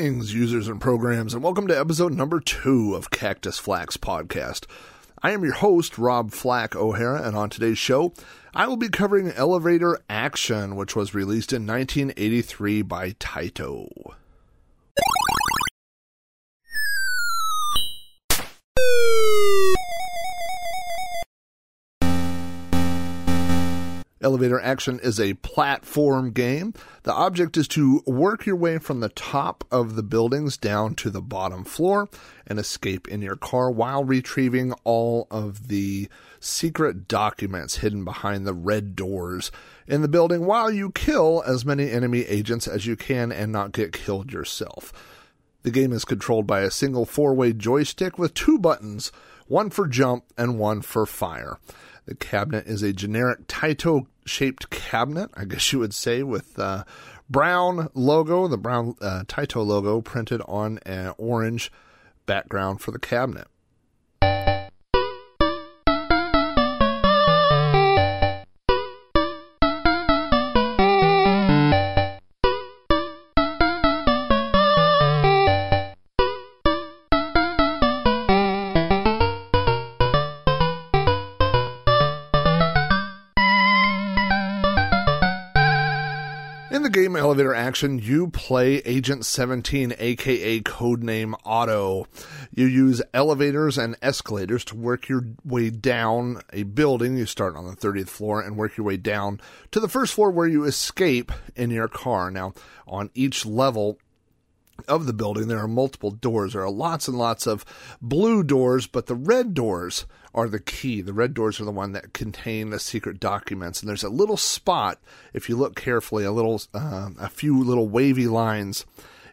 Greetings, users and programs, and welcome to episode number two of Cactus Flax Podcast. I am your host, Rob Flack O'Hara, and on today's show, I will be covering Elevator Action, which was released in 1983 by Taito. Elevator Action is a platform game. The object is to work your way from the top of the buildings down to the bottom floor and escape in your car while retrieving all of the secret documents hidden behind the red doors in the building while you kill as many enemy agents as you can and not get killed yourself. The game is controlled by a single four way joystick with two buttons, one for jump and one for fire. The cabinet is a generic Taito shaped cabinet, I guess you would say, with uh, brown logo, the brown uh, Taito logo printed on an orange background for the cabinet. Action, you play Agent 17, aka codename Otto. You use elevators and escalators to work your way down a building. You start on the 30th floor and work your way down to the first floor where you escape in your car. Now, on each level, of the building, there are multiple doors. There are lots and lots of blue doors, but the red doors are the key. The red doors are the one that contain the secret documents. And there's a little spot, if you look carefully, a little, uh, a few little wavy lines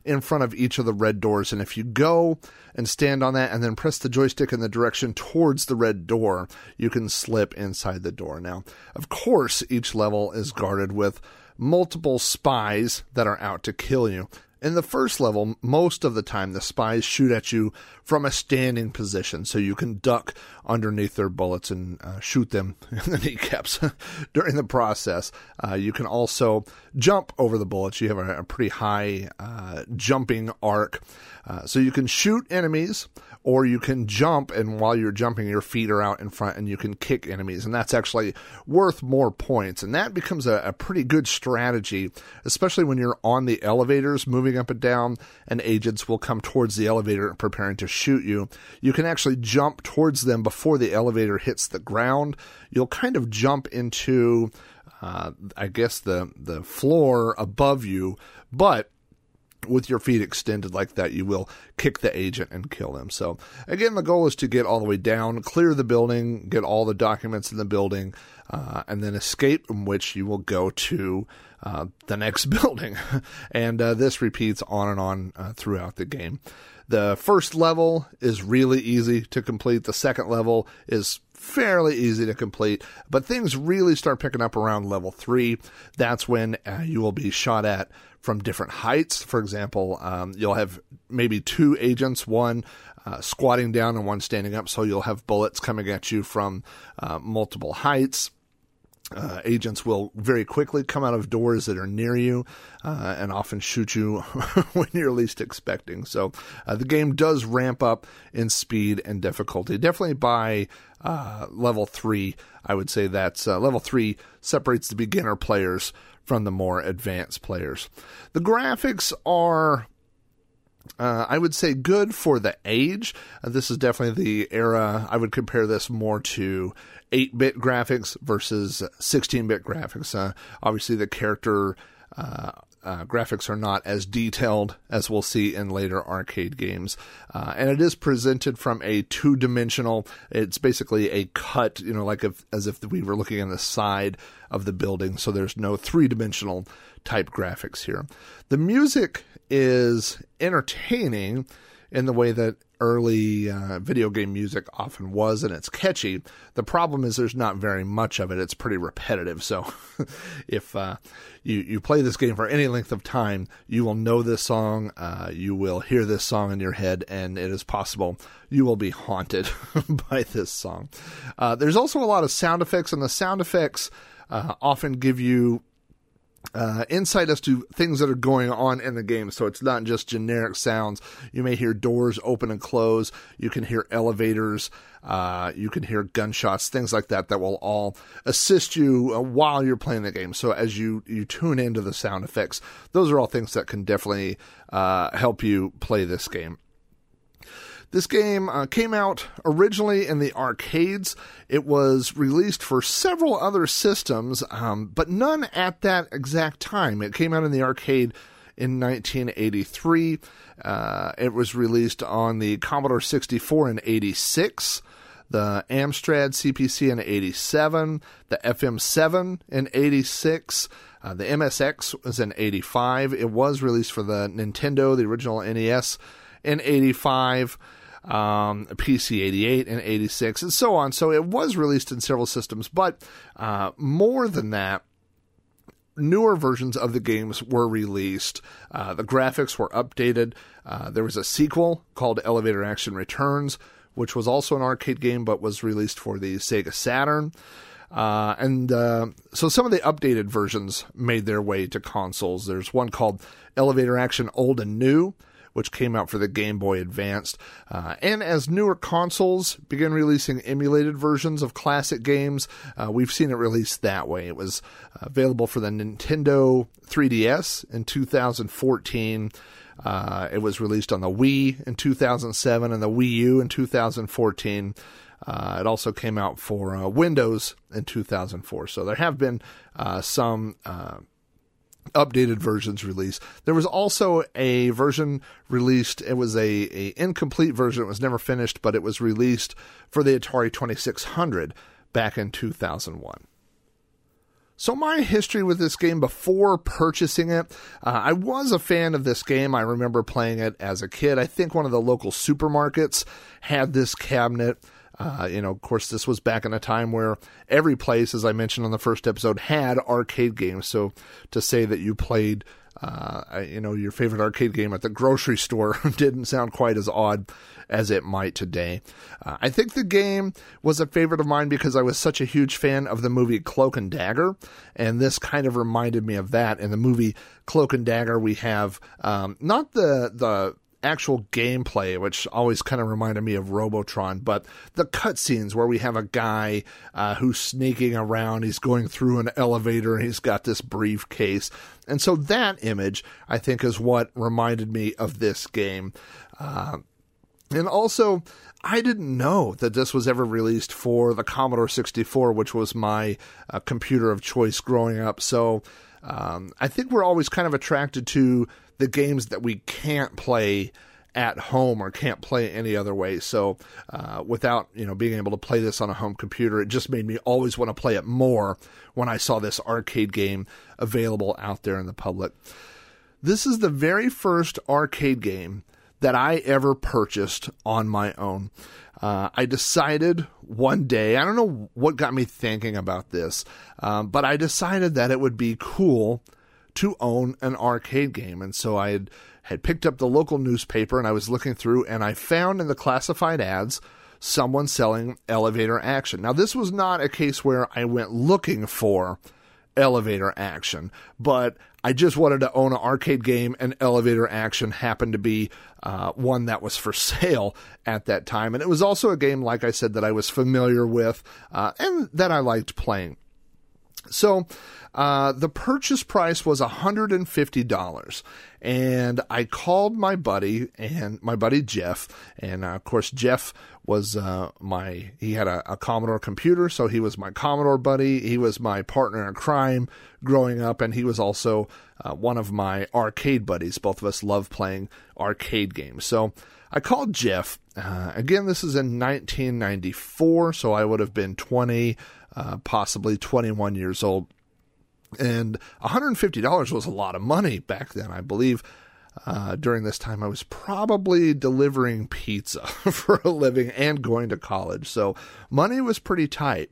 in front of each of the red doors. And if you go and stand on that and then press the joystick in the direction towards the red door, you can slip inside the door. Now, of course, each level is guarded with multiple spies that are out to kill you. In the first level, most of the time the spies shoot at you from a standing position, so you can duck underneath their bullets and uh, shoot them in the kneecaps during the process. Uh, you can also jump over the bullets. You have a, a pretty high uh, jumping arc, uh, so you can shoot enemies or you can jump and while you're jumping your feet are out in front and you can kick enemies and that's actually worth more points and that becomes a, a, pretty good strategy especially when you're on the elevators moving up and down and agents will come towards the elevator preparing to shoot you. You can actually jump towards them before the elevator hits the ground. You'll kind of jump into uh, i guess the the floor above you but with your feet extended like that, you will kick the agent and kill him. So, again, the goal is to get all the way down, clear the building, get all the documents in the building, uh, and then escape, in which you will go to uh, the next building. and uh, this repeats on and on uh, throughout the game. The first level is really easy to complete, the second level is fairly easy to complete, but things really start picking up around level three. That's when uh, you will be shot at from different heights. For example, um, you'll have maybe two agents, one uh, squatting down and one standing up, so you'll have bullets coming at you from uh, multiple heights. Uh, agents will very quickly come out of doors that are near you uh, and often shoot you when you're least expecting. So uh, the game does ramp up in speed and difficulty. Definitely by uh, level three, I would say that's uh, level three separates the beginner players from the more advanced players. The graphics are uh, I would say good for the age. Uh, this is definitely the era. I would compare this more to 8 bit graphics versus 16 bit graphics. Uh, obviously, the character uh, graphics are not as detailed as we'll see in later arcade games. Uh, and it is presented from a two dimensional, it's basically a cut, you know, like if, as if we were looking on the side of the building. So there's no three dimensional type graphics here. The music is entertaining in the way that early uh, video game music often was, and it's catchy. The problem is there's not very much of it. It's pretty repetitive. So if uh, you you play this game for any length of time, you will know this song. Uh, you will hear this song in your head, and it is possible you will be haunted by this song. Uh, there's also a lot of sound effects, and the sound effects uh, often give you uh, insight as to things that are going on in the game. So it's not just generic sounds. You may hear doors open and close. You can hear elevators. Uh, you can hear gunshots, things like that, that will all assist you uh, while you're playing the game. So as you, you tune into the sound effects, those are all things that can definitely uh, help you play this game. This game uh, came out originally in the arcades. It was released for several other systems, um, but none at that exact time. It came out in the arcade in 1983. Uh, it was released on the Commodore 64 in 86 the Amstrad CPC in 87, the FM7 in 86, uh, the MSX was in 85. It was released for the Nintendo, the original NES, in 85 um, PC 88 and 86, and so on. So it was released in several systems, but uh, more than that, newer versions of the games were released. Uh, the graphics were updated. Uh, there was a sequel called Elevator Action Returns, which was also an arcade game but was released for the Sega Saturn. Uh, and uh, so some of the updated versions made their way to consoles. There's one called Elevator Action Old and New, which came out for the Game Boy Advanced. Uh, and as newer consoles begin releasing emulated versions of classic games, uh, we've seen it released that way. It was available for the Nintendo 3DS in 2014. Uh, it was released on the Wii in 2007 and the Wii U in 2014. Uh, it also came out for uh, Windows in 2004. So there have been uh, some uh, updated versions released. There was also a version released. It was a, a incomplete version. It was never finished, but it was released for the Atari 2600 back in 2001. So, my history with this game before purchasing it, uh, I was a fan of this game. I remember playing it as a kid. I think one of the local supermarkets had this cabinet. Uh, you know, of course, this was back in a time where every place, as I mentioned on the first episode, had arcade games. So to say that you played, uh, you know, your favorite arcade game at the grocery store didn't sound quite as odd as it might today. Uh, I think the game was a favorite of mine because I was such a huge fan of the movie Cloak and Dagger, and this kind of reminded me of that. In the movie Cloak and Dagger, we have um, not the the actual gameplay, which always kind of reminded me of Robotron, but the cutscenes where we have a guy uh, who's sneaking around, he's going through an elevator, and he's got this briefcase. And so that image, I think, is what reminded me of this game. Uh, and also, I didn't know that this was ever released for the Commodore 64, which was my uh, computer of choice growing up. So um, I think we're always kind of attracted to the games that we can't play at home or can't play any other way. So, uh, without you know being able to play this on a home computer, it just made me always want to play it more when I saw this arcade game available out there in the public. This is the very first arcade game that I ever purchased on my own. Uh, I decided one day, I don't know what got me thinking about this, um, but I decided that it would be cool to own an arcade game. And so I had, had picked up the local newspaper and I was looking through and I found in the classified ads someone selling elevator action. Now, this was not a case where I went looking for elevator action, but I just wanted to own an arcade game, and elevator action happened to be uh, one that was for sale at that time. And it was also a game, like I said, that I was familiar with uh, and that I liked playing. So uh, the purchase price was $150. And I called my buddy and my buddy Jeff. And uh, of course, Jeff was uh, my, he had a, a, Commodore computer. So he was my Commodore buddy. He was my partner in crime growing up. And he was also uh, one of my arcade buddies. Both of us love playing arcade games. So I called Jeff. Uh, again, this is in 1994. So I would have been 20, uh, possibly 21 years old. And $150 was a lot of money back then, I believe. Uh, during this time, I was probably delivering pizza for a living and going to college. So money was pretty tight.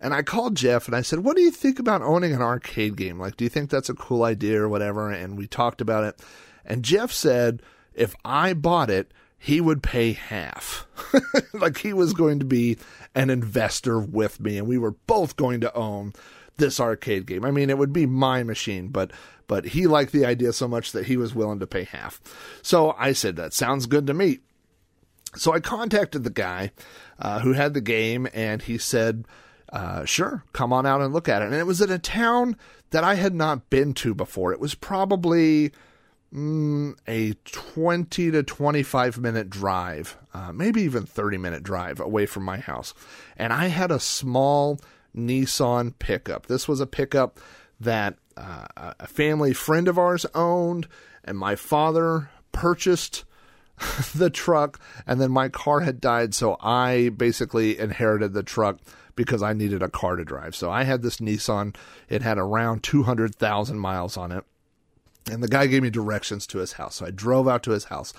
And I called Jeff and I said, What do you think about owning an arcade game? Like, do you think that's a cool idea or whatever? And we talked about it. And Jeff said, If I bought it, he would pay half. like, he was going to be an investor with me, and we were both going to own this arcade game. I mean, it would be my machine, but but he liked the idea so much that he was willing to pay half. So I said that sounds good to me. So I contacted the guy uh, who had the game, and he said, uh, "Sure, come on out and look at it." And it was in a town that I had not been to before. It was probably mm, a 20 to 25 minute drive, uh, maybe even 30 minute drive away from my house. And I had a small Nissan pickup. This was a pickup that uh, a family friend of ours owned, and my father purchased the truck, and then my car had died, so I basically inherited the truck because I needed a car to drive. So I had this Nissan. It had around 200,000 miles on it. And the guy gave me directions to his house. So I drove out to his house.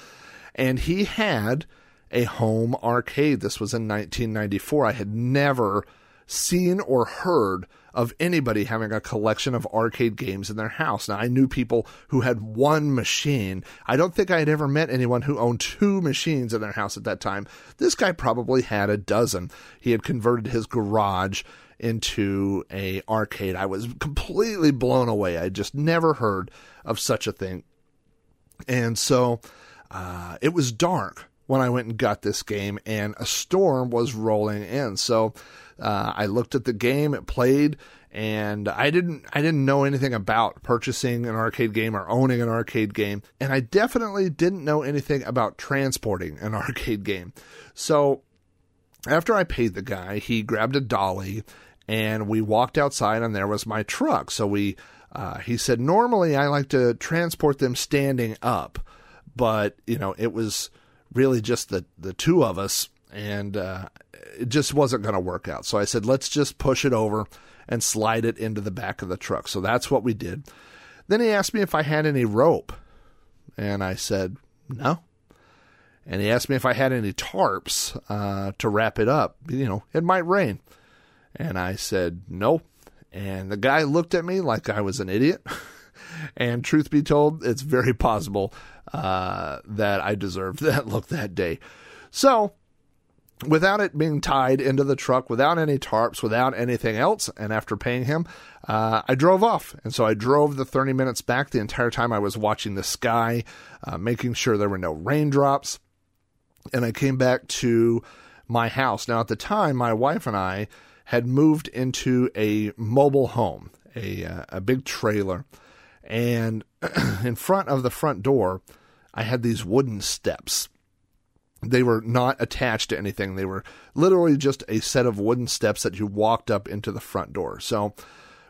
And he had a home arcade. This was in 1994. I had never seen or heard of anybody having a collection of arcade games in their house. Now, I knew people who had one machine. I don't think I had ever met anyone who owned two machines in their house at that time. This guy probably had a dozen. He had converted his garage into a arcade. I was completely blown away. I just never heard of such a thing. And so uh, it was dark when I went and got this game, and a storm was rolling in. So uh, I looked at the game, it played, and I didn't I didn't know anything about purchasing an arcade game or owning an arcade game, and I definitely didn't know anything about transporting an arcade game. So after I paid the guy, he grabbed a dolly and we walked outside and there was my truck. So we uh, he said normally I like to transport them standing up, but you know it was really just the the two of us and uh, it just wasn't going to work out. So I said, let's just push it over and slide it into the back of the truck. So that's what we did. Then he asked me if I had any rope, and I said, no. And he asked me if I had any tarps uh, to wrap it up. You know, it might rain. And I said, no. And the guy looked at me like I was an idiot. and truth be told, it's very possible uh, that I deserved that look that day. So without it being tied into the truck, without any tarps, without anything else. And after paying him, uh, I drove off. And so I drove the 30 minutes back the entire time I was watching the sky, uh, making sure there were no raindrops. And I came back to my house. Now, at the time, my wife and I had moved into a mobile home, a, uh, a big trailer. And in front of the front door, I had these wooden steps they were not attached to anything. They were literally just a set of wooden steps that you walked up into the front door. So,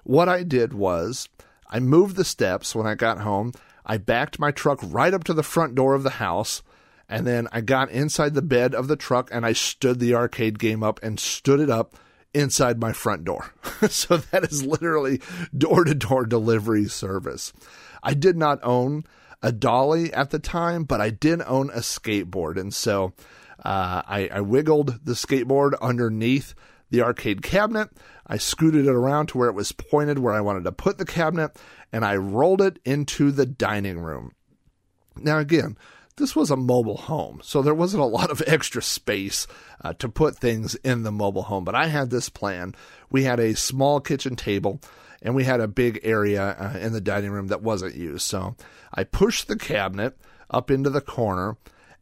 what I did was I moved the steps when I got home. I backed my truck right up to the front door of the house. And then I got inside the bed of the truck and I stood the arcade game up and stood it up inside my front door. so that is literally door to door delivery service. I did not own a dolly at the time, but I did own a skateboard. And so uh, I, I wiggled the skateboard underneath the arcade cabinet. I scooted it around to where it was pointed where I wanted to put the cabinet, and I rolled it into the dining room. Now, again, this was a mobile home, so there wasn't a lot of extra space uh, to put things in the mobile home, but I had this plan. We had a small kitchen table and we had a big area uh, in the dining room that wasn't used. So I pushed the cabinet up into the corner,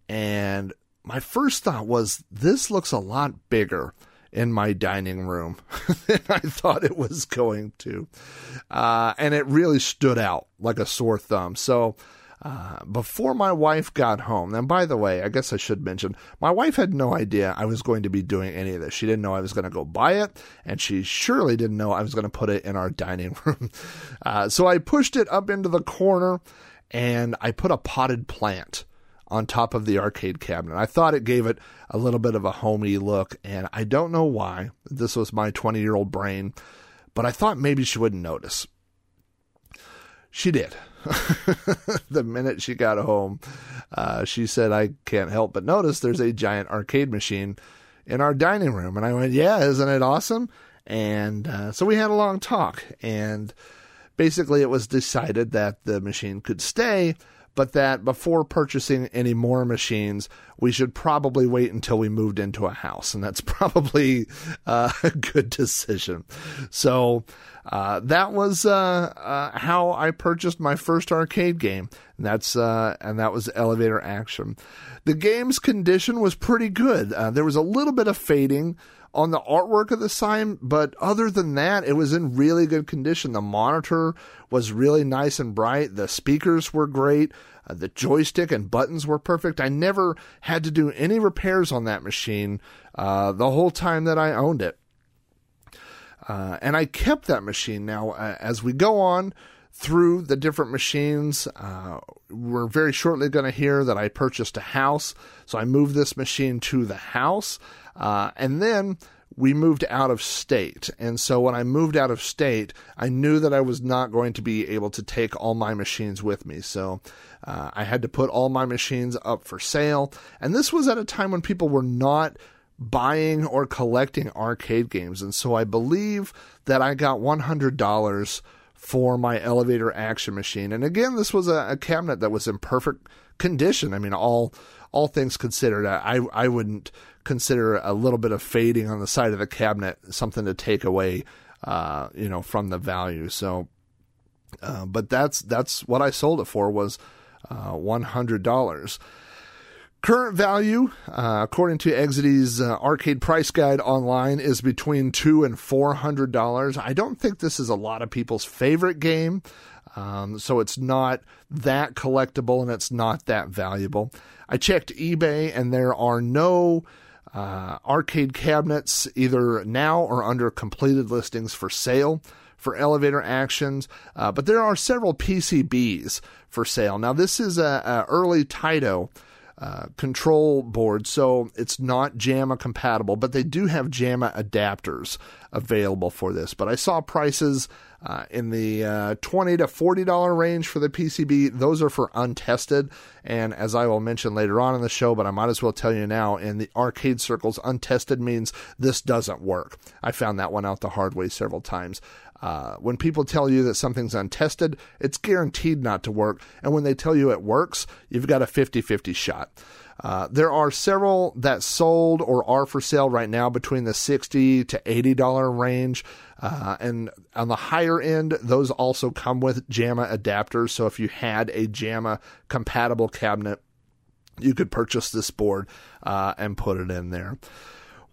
and my first thought was, this looks a lot bigger in my dining room than I thought it was going to. Uh, and it really stood out like a sore thumb. So uh, before my wife got home, and by the way, I guess I should mention, my wife had no idea I was going to be doing any of this. She didn't know I was going to go buy it, and she surely didn't know I was going to put it in our dining room. Uh, so I pushed it up into the corner, and I put a potted plant on top of the arcade cabinet. I thought it gave it a little bit of a homey look, and I don't know why. This was my 20 year old brain, but I thought maybe she wouldn't notice. She did. the minute she got home, uh, she said, I can't help but notice there's a giant arcade machine in our dining room. And I went, Yeah, isn't it awesome? And uh, so we had a long talk. And basically, it was decided that the machine could stay, but that before purchasing any more machines, we should probably wait until we moved into a house. And that's probably uh, a good decision. So uh, that was uh, uh, how I purchased my first arcade game. And that's uh, and that was Elevator Action. The game's condition was pretty good. Uh, there was a little bit of fading on the artwork of the sign, but other than that, it was in really good condition. The monitor was really nice and bright. The speakers were great. Uh, the joystick and buttons were perfect. I never had to do any repairs on that machine uh, the whole time that I owned it. Uh, and I kept that machine. Now, uh, as we go on through the different machines, uh, we're very shortly going to hear that I purchased a house. So I moved this machine to the house. Uh, and then we moved out of state. And so when I moved out of state, I knew that I was not going to be able to take all my machines with me. So uh, I had to put all my machines up for sale. And this was at a time when people were not buying or collecting arcade games. And so I believe that I got $100 for my elevator action machine. And again, this was a, a cabinet that was in perfect condition. I mean, all all things considered, I I wouldn't consider a little bit of fading on the side of the cabinet something to take away, uh, you know, from the value. So, uh, but that's that's what I sold it for was uh, one hundred dollars. Current value, uh, according to Exidy's uh, arcade price guide online, is between two and four hundred dollars. I don't think this is a lot of people's favorite game, um, so it's not that collectible and it's not that valuable. I checked eBay, and there are no uh, arcade cabinets either now or under completed listings for sale for elevator actions, uh, but there are several PCBs for sale. Now, this is a, a early Taito. Uh, control board, so it's not JAMMA compatible, but they do have JAMMA adapters available for this. But I saw prices uh, in the uh, 20 to 40 dollar range for the PCB. Those are for untested, and as I will mention later on in the show, but I might as well tell you now. In the arcade circles, untested means this doesn't work. I found that one out the hard way several times. Uh, when people tell you that something's untested, it's guaranteed not to work. And when they tell you it works, you've got a 50 50 shot. Uh, there are several that sold or are for sale right now between the 60 to $80 range. Uh, and on the higher end, those also come with JAMMA adapters. So if you had a JAMMA compatible cabinet, you could purchase this board uh, and put it in there.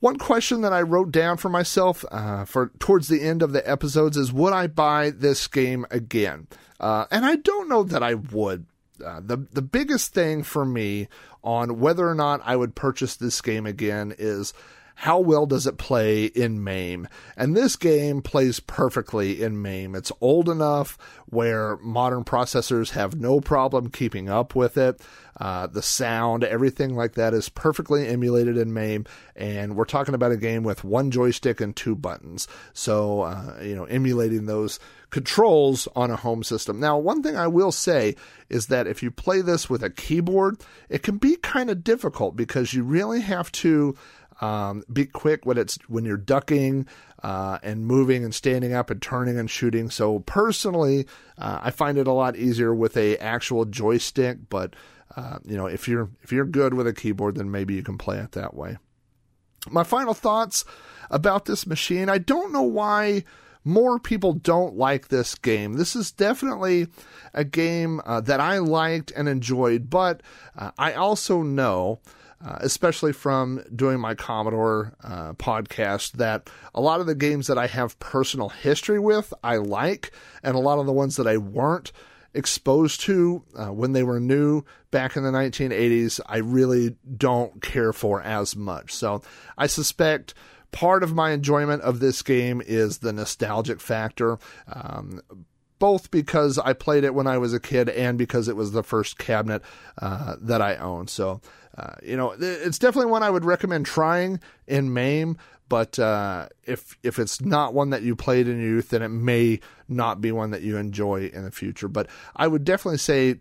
One question that I wrote down for myself uh, for towards the end of the episodes is would I buy this game again? Uh, and I don't know that I would. Uh, the the biggest thing for me on whether or not I would purchase this game again is how well does it play in MAME? And this game plays perfectly in MAME. It's old enough where modern processors have no problem keeping up with it. Uh, the sound, everything like that is perfectly emulated in MAME. And we're talking about a game with one joystick and two buttons. So, uh, you know, emulating those controls on a home system. Now, one thing I will say is that if you play this with a keyboard, it can be kind of difficult because you really have to um, be quick when it's when you're ducking uh, and moving and standing up and turning and shooting. So personally, uh, I find it a lot easier with a actual joystick. But uh, you know, if you're if you're good with a keyboard, then maybe you can play it that way. My final thoughts about this machine. I don't know why more people don't like this game. This is definitely a game uh, that I liked and enjoyed, but uh, I also know uh, especially from doing my Commodore uh, podcast, that a lot of the games that I have personal history with, I like, and a lot of the ones that I weren't exposed to uh, when they were new back in the 1980s, I really don't care for as much. So I suspect part of my enjoyment of this game is the nostalgic factor. Um, both because I played it when I was a kid and because it was the first cabinet uh, that I owned. So uh, you know, it's definitely one I would recommend trying in MAME. But uh, if if it's not one that you played in youth, then it may not be one that you enjoy in the future. But I would definitely say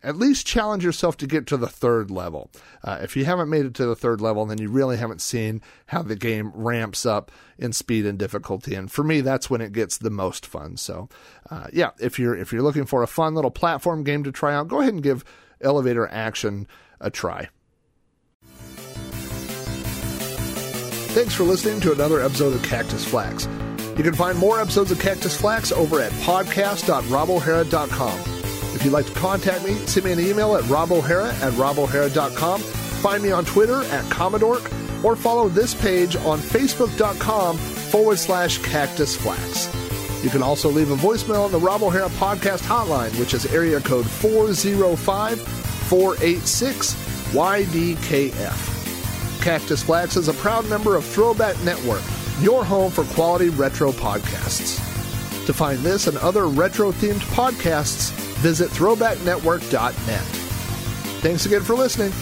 at least challenge yourself to get to the third level. Uh, if you haven't made it to the third level, then you really haven't seen how the game ramps up in speed and difficulty. And for me, that's when it gets the most fun. So, uh, yeah, if you're if you're looking for a fun little platform game to try out, go ahead and give Elevator Action a try. Thanks for listening to another episode of Cactus Flax. You can find more episodes of Cactus Flax over at podcast.robohara.com. If you'd like to contact me, send me an email at robohara at robohara.com. Find me on Twitter at Commodork, or follow this page on facebook.com forward slash cactus flax. You can also leave a voicemail on the Rob O'Hara podcast hotline, which is area code 405 486 YDKF. Cactus Flax is a proud member of Throwback Network, your home for quality retro podcasts. To find this and other retro themed podcasts, visit throwbacknetwork.net. Thanks again for listening.